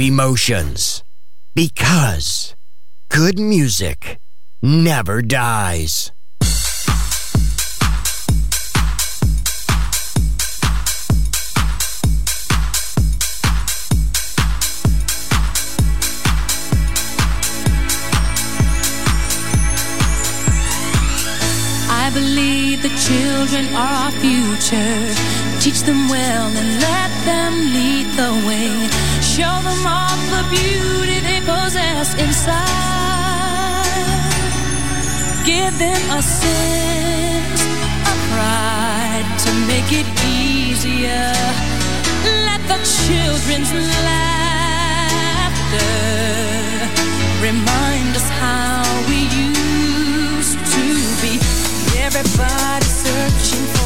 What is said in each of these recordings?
Emotions. Because good music never dies. I believe the children are our future. Teach them well and let them lead the way Show them all the beauty they possess inside. Give them a sense of pride to make it easier. Let the children's laughter remind us how we used to be. Everybody searching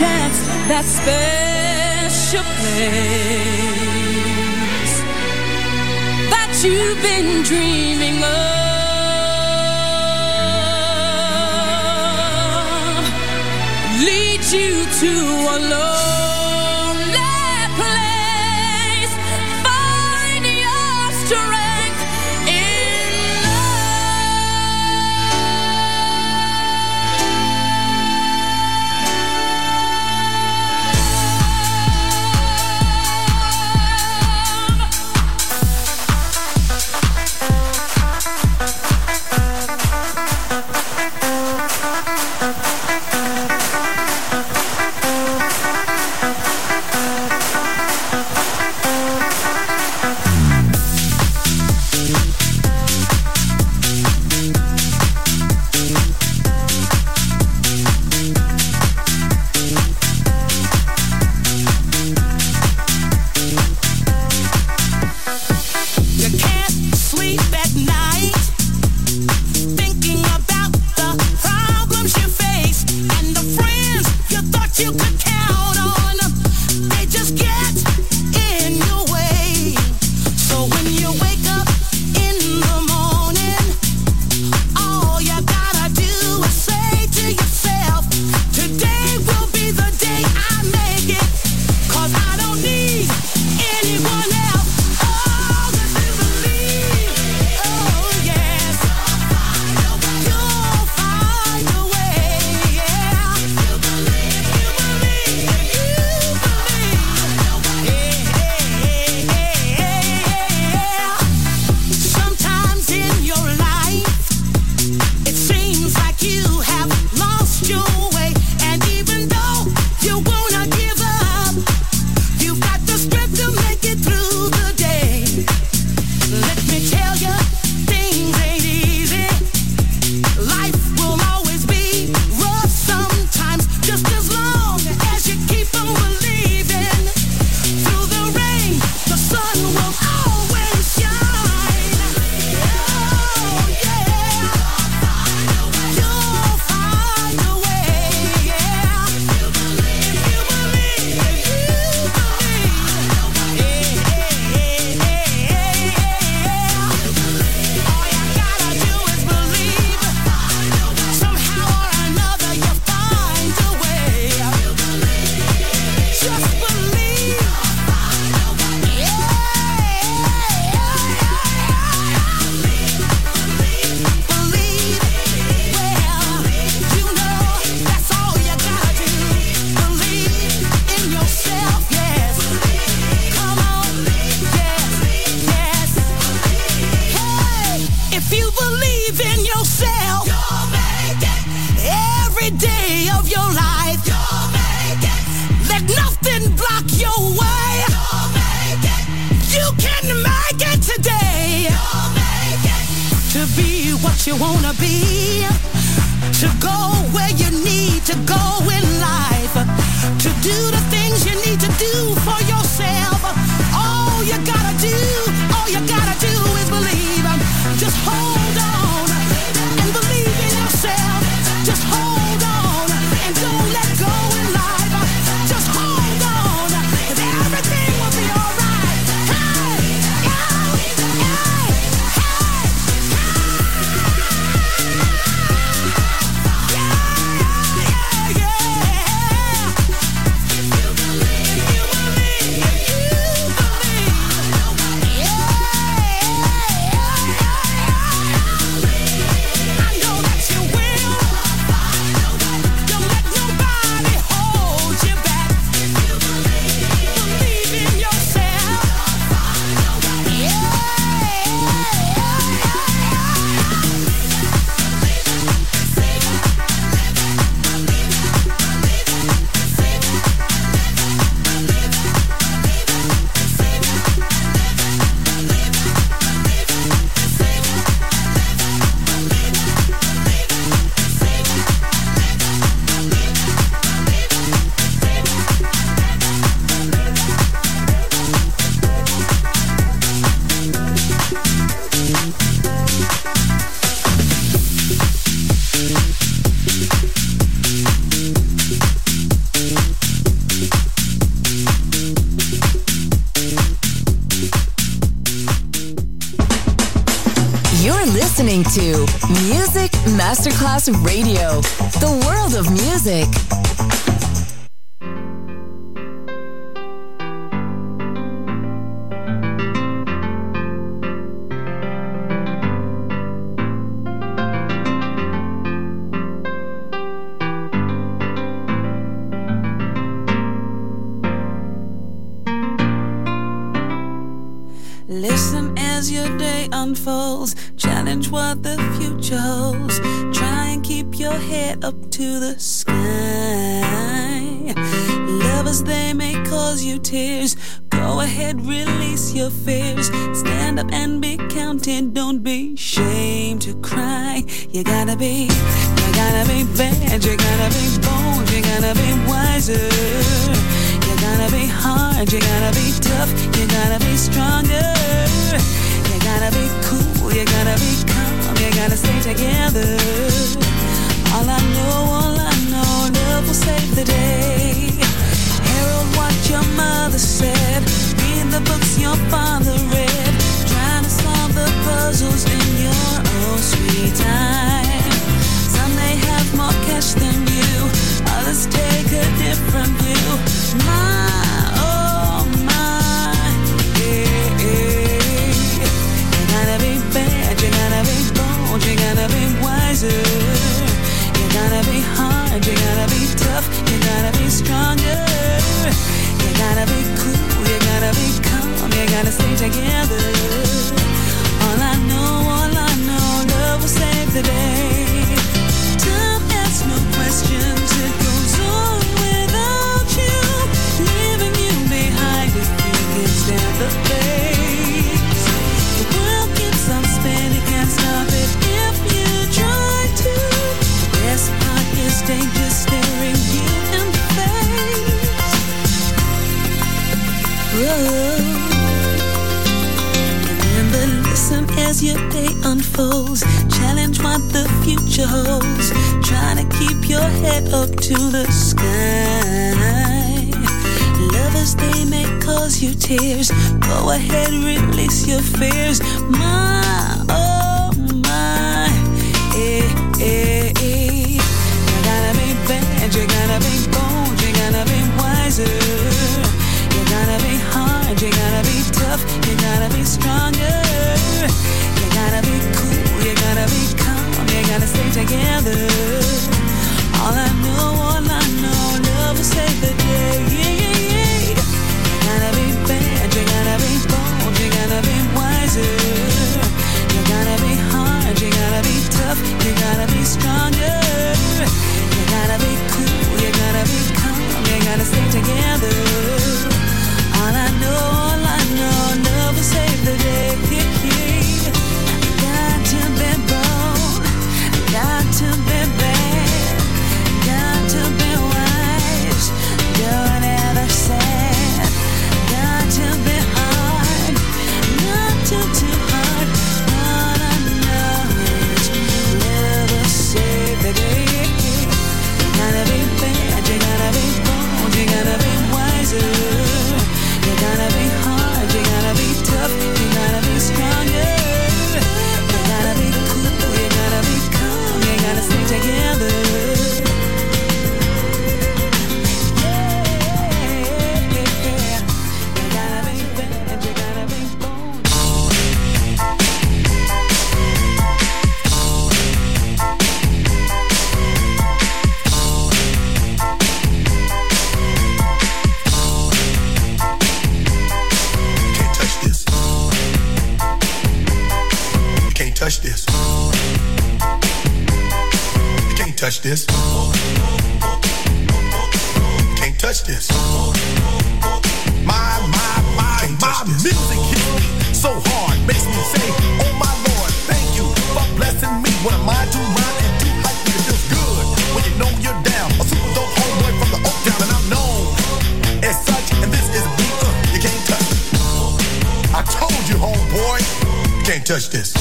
that special place that you've been dreaming of leads you to a love Radio, the world of music. Listen as your day unfolds. Challenge what the future holds. Try keep your head up to the sky. Lovers, they may cause you tears. Go ahead, release your fears. Stand up and be counted. Don't be ashamed to cry. You gotta be, you gotta be bad. You gotta be bold. You gotta be wiser. You gotta be hard. You gotta be tough. You gotta be stronger. You gotta be cool. You gotta be calm. You gotta stay together. All I know, all I know, love will save the day. Harold, your mother said. Read the books your father read. To solve the puzzles in your own sweet time. Some may have more cash than you. Others take a different view. My, tough, you gotta be stronger. You gotta be cool, you gotta be calm, you gotta stay together. All I know, all I know, love will save the day. As your day unfolds. Challenge what the future holds. Try to keep your head up to the sky. Lovers, they may cause you tears. Go ahead, release your fears. My, oh my, eh, eh, eh. You gotta be bad, you gotta together. All I know, touch this. Can't touch this. My, my, my, my music hits me so hard. Makes me say, oh my Lord, thank you for blessing me. When I'm mind to mind and too hype, it feels good. When you know you're down. A super dope homeboy from the Oak Town and I'm known as such. And this is a beat uh, you can't touch. I told you, homeboy, you can't touch this.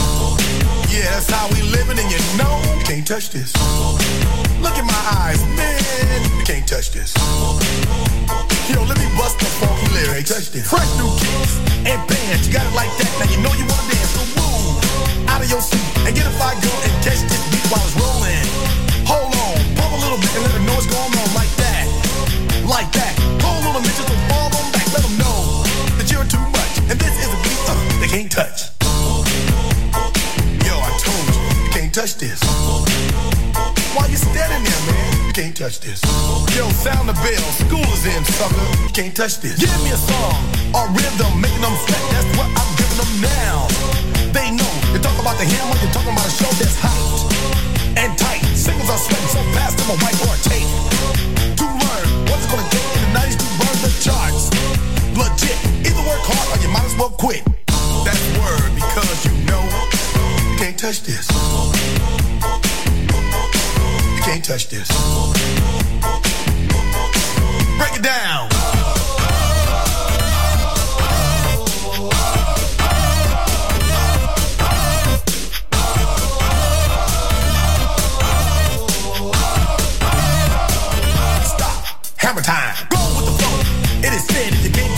Yeah, that's how we living, and you know you can't touch this. Look in my eyes, man, you can't touch this. Yo, let me bust the funky lyrics. Touch this. Fresh new kicks and bands, you got it like that. Now you know you wanna dance, so move. Out of your seat and get a fire girl and catch this beat while it's rolling. Hold on, pump a little bit and let them know what's going on like that. Like that. Pull a little bit just to fall on back. Let them know that you're too much. And this is a beat uh, they can't touch. Touch this. Why you standing there, man? You can't touch this. Yo, sound the bell. School is in, sucker. You can't touch this. Give me a song or rhythm, making them sweat. That's what I'm giving them now. They know. You talk about the hammer, you're talking about a show that's hot and tight. Singles are sweating so fast, I'm a whiteboard tape. To learn what's it gonna take in the 90s to burn the charts. Legit. Either work hard or you might as well quit. Touch this. You can't touch this. Break it down. Stop. Hammer time. Go with the flow. It is said if you can't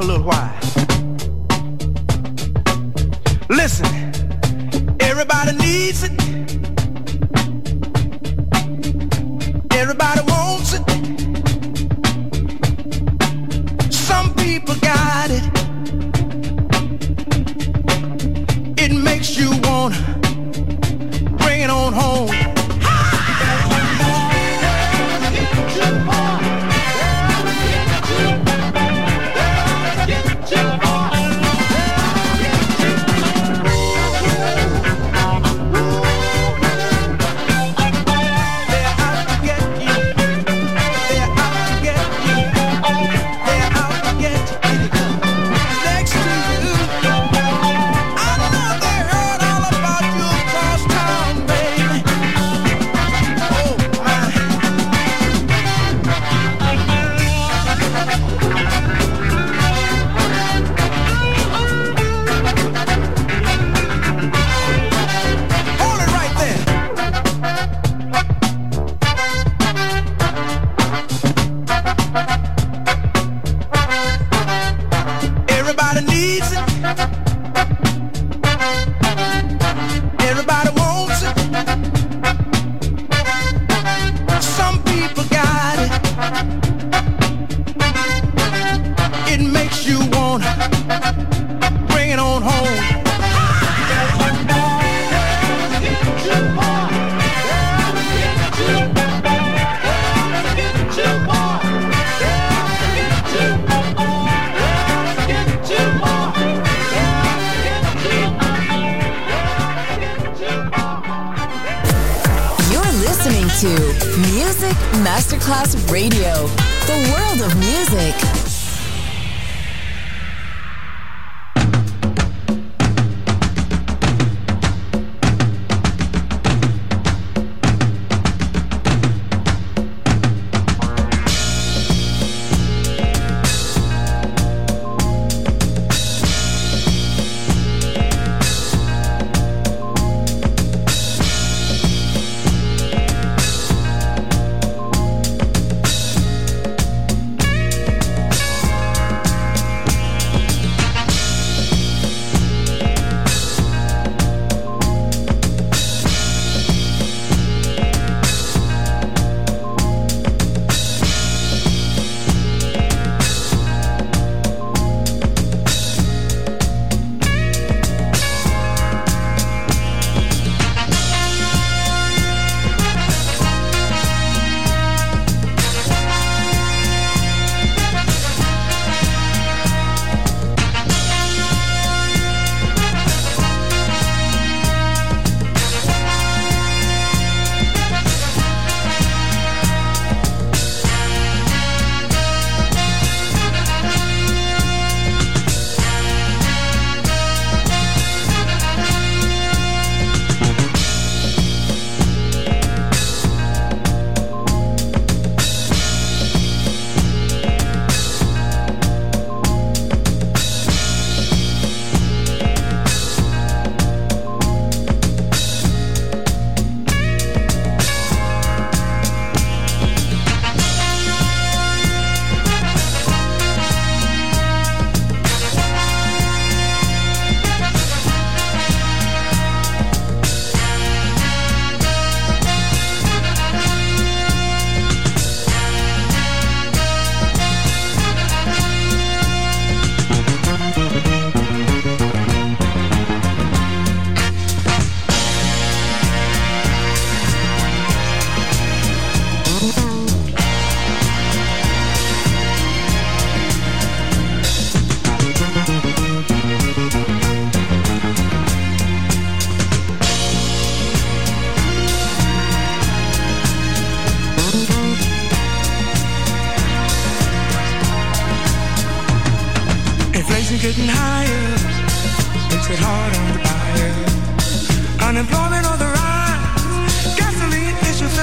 A little while.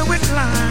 Issues filled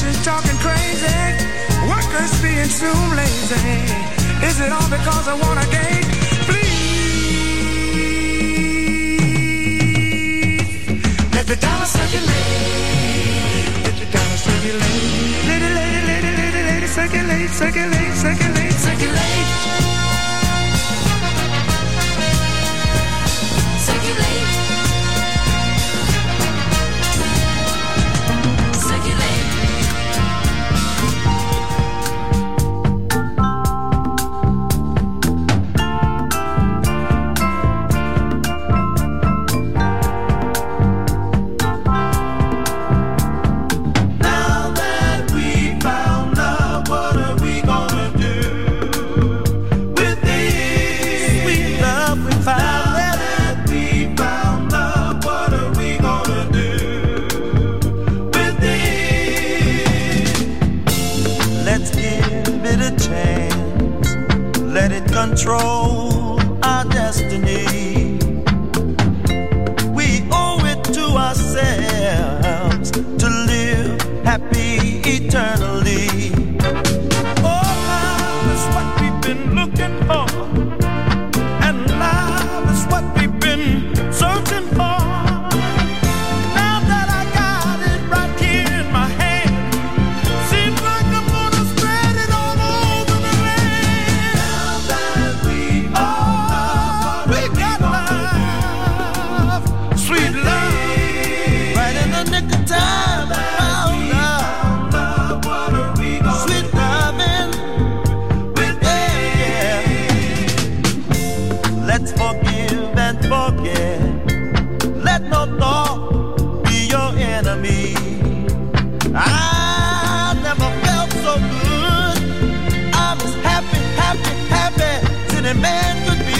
Teachers talking crazy, workers being too lazy. Is it all because I want a date? Please, let the dollar circulate. Let the dollar circulate. Lady, lady, lady, lady, lady, circulate, circulate, circulate, circulate. Circulate. forgive and forget. Let no thought be your enemy. I never felt so good. I'm as happy, happy, happy as any man could be.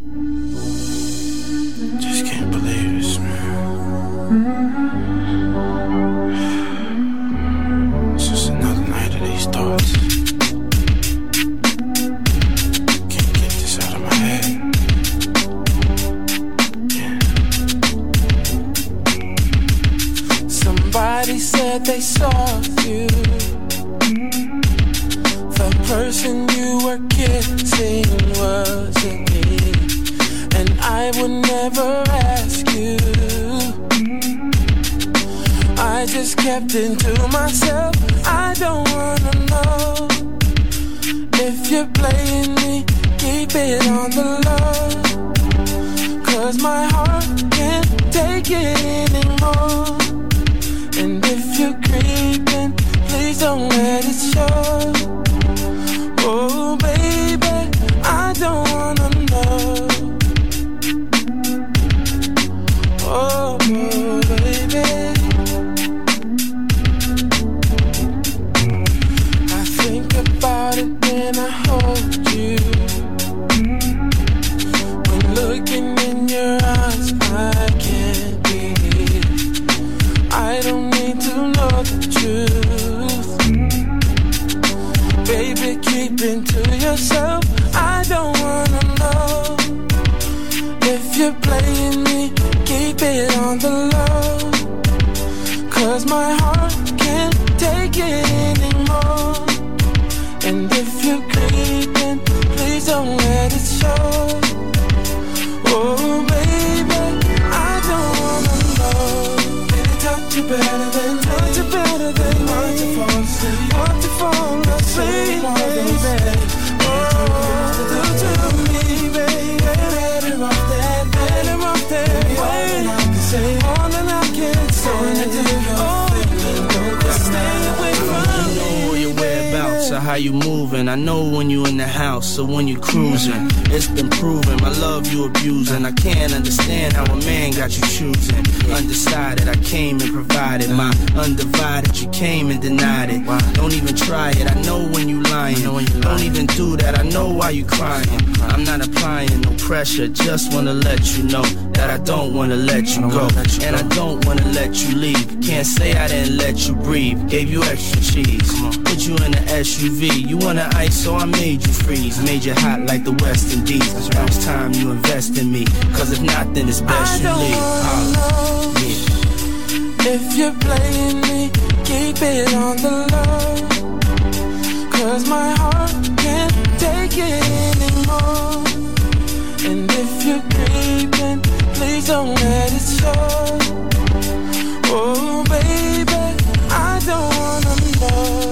How you moving. I know when you in the house or when you cruising. It's been proven my love you abusing. I can't understand how a man got you choosing. Undecided, I came and provided my undivided. You came and denied it. Don't even try it. I know when you lying. Don't even do that. I know why you crying. I'm not applying no pressure. Just wanna let you know that I don't wanna let you go. And I don't wanna let you leave. Can't say I didn't let you breathe. Gave you extra cheese. Put you in the SUV. You wanna ice, so I made you freeze. Made you hot like the West Indies. It's time you invest in me. Cause if not, then it's best I you leave. Holla. know if you're playing me. Keep it on the low. Cause my heart can't take it anymore. And if you're creeping, please don't let it show. Oh, baby, I don't wanna know.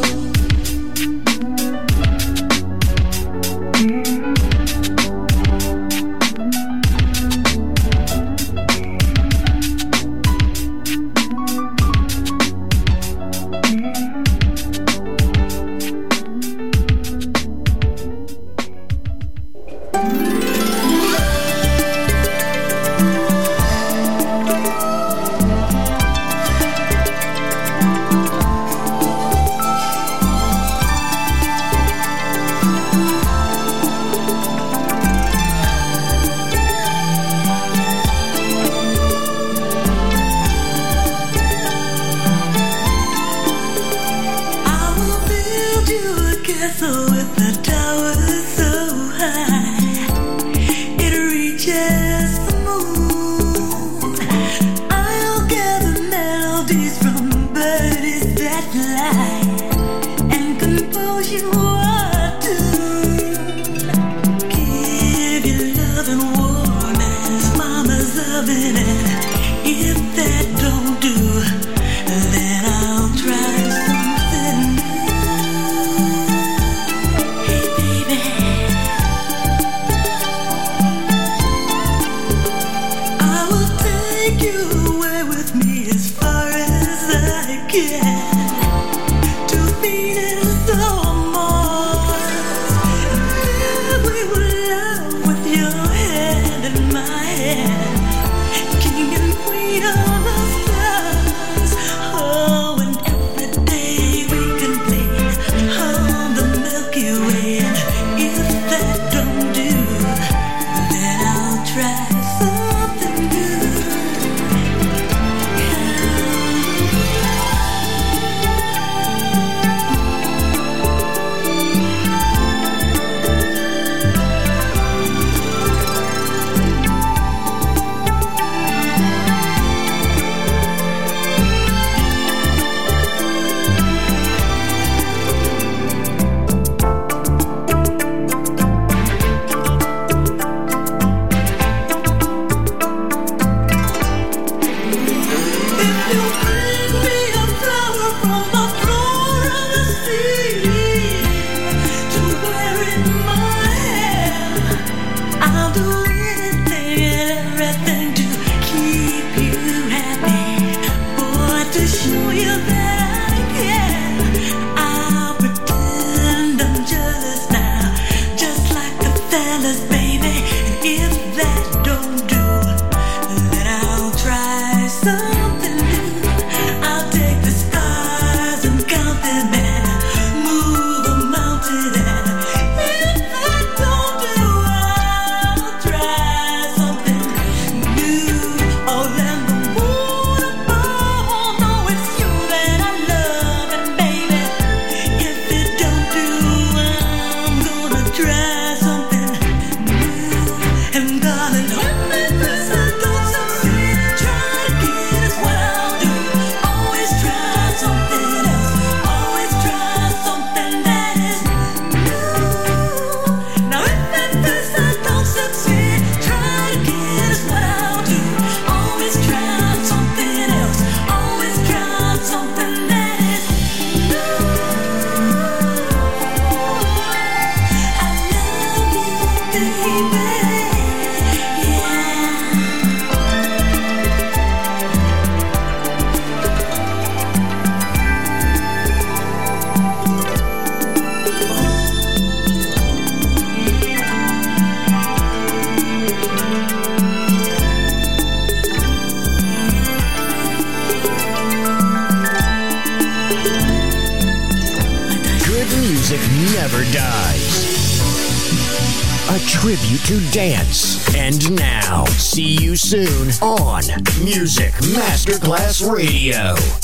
Radio.